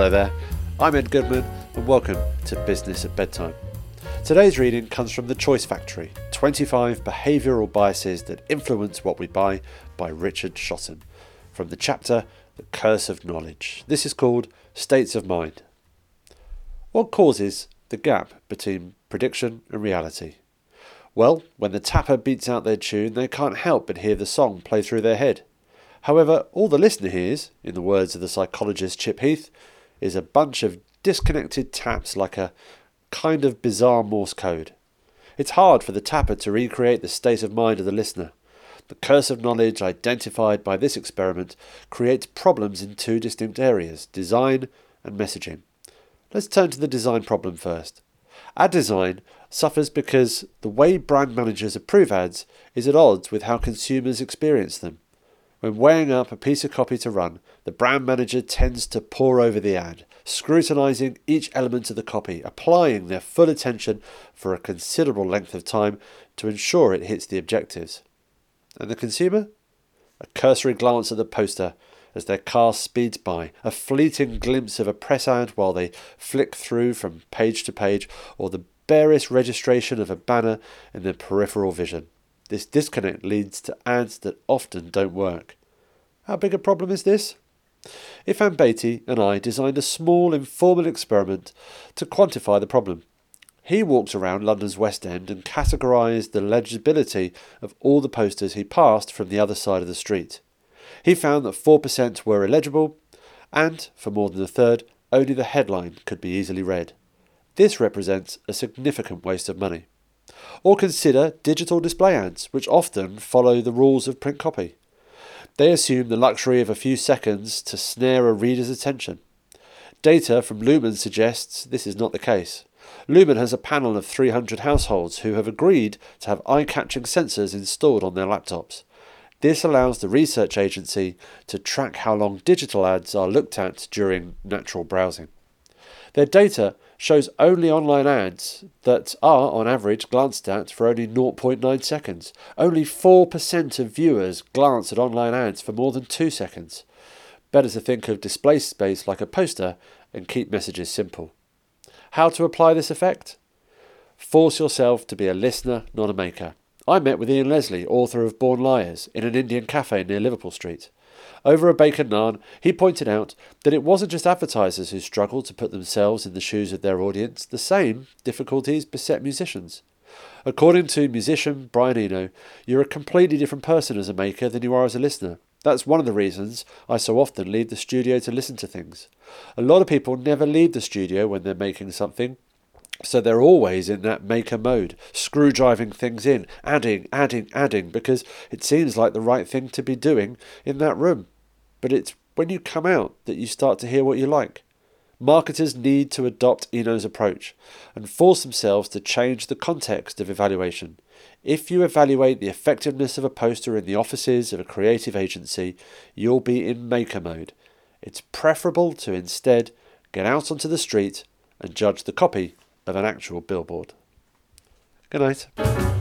I'm Ed Goodman, and welcome to Business at Bedtime. Today's reading comes from The Choice Factory 25 Behavioural Biases That Influence What We Buy by Richard Shotton, from the chapter The Curse of Knowledge. This is called States of Mind. What causes the gap between prediction and reality? Well, when the tapper beats out their tune, they can't help but hear the song play through their head. However, all the listener hears, in the words of the psychologist Chip Heath, is a bunch of disconnected taps like a kind of bizarre Morse code. It's hard for the tapper to recreate the state of mind of the listener. The curse of knowledge identified by this experiment creates problems in two distinct areas design and messaging. Let's turn to the design problem first. Ad design suffers because the way brand managers approve ads is at odds with how consumers experience them. When weighing up a piece of copy to run, the brand manager tends to pore over the ad, scrutinizing each element of the copy, applying their full attention for a considerable length of time to ensure it hits the objectives. And the consumer? A cursory glance at the poster as their car speeds by, a fleeting glimpse of a press ad while they flick through from page to page, or the barest registration of a banner in their peripheral vision. This disconnect leads to ads that often don't work. How big a problem is this? Irfan Beatty and I designed a small informal experiment to quantify the problem. He walked around London's West End and categorised the legibility of all the posters he passed from the other side of the street. He found that 4% were illegible, and, for more than a third, only the headline could be easily read. This represents a significant waste of money. Or consider digital display ads, which often follow the rules of print copy. They assume the luxury of a few seconds to snare a reader's attention. Data from Lumen suggests this is not the case. Lumen has a panel of 300 households who have agreed to have eye catching sensors installed on their laptops. This allows the research agency to track how long digital ads are looked at during natural browsing. Their data shows only online ads that are, on average, glanced at for only 0.9 seconds. Only 4% of viewers glance at online ads for more than 2 seconds. Better to think of display space like a poster and keep messages simple. How to apply this effect? Force yourself to be a listener, not a maker. I met with Ian Leslie, author of Born Liars, in an Indian cafe near Liverpool Street. Over a bacon naan, he pointed out that it wasn't just advertisers who struggled to put themselves in the shoes of their audience, the same difficulties beset musicians. According to musician Brian Eno, you're a completely different person as a maker than you are as a listener. That's one of the reasons I so often leave the studio to listen to things. A lot of people never leave the studio when they're making something, so they're always in that maker mode, screw driving things in, adding, adding, adding, because it seems like the right thing to be doing in that room. But it's when you come out that you start to hear what you like. Marketers need to adopt Eno's approach and force themselves to change the context of evaluation. If you evaluate the effectiveness of a poster in the offices of a creative agency, you'll be in maker mode. It's preferable to instead get out onto the street and judge the copy of an actual billboard. Good night.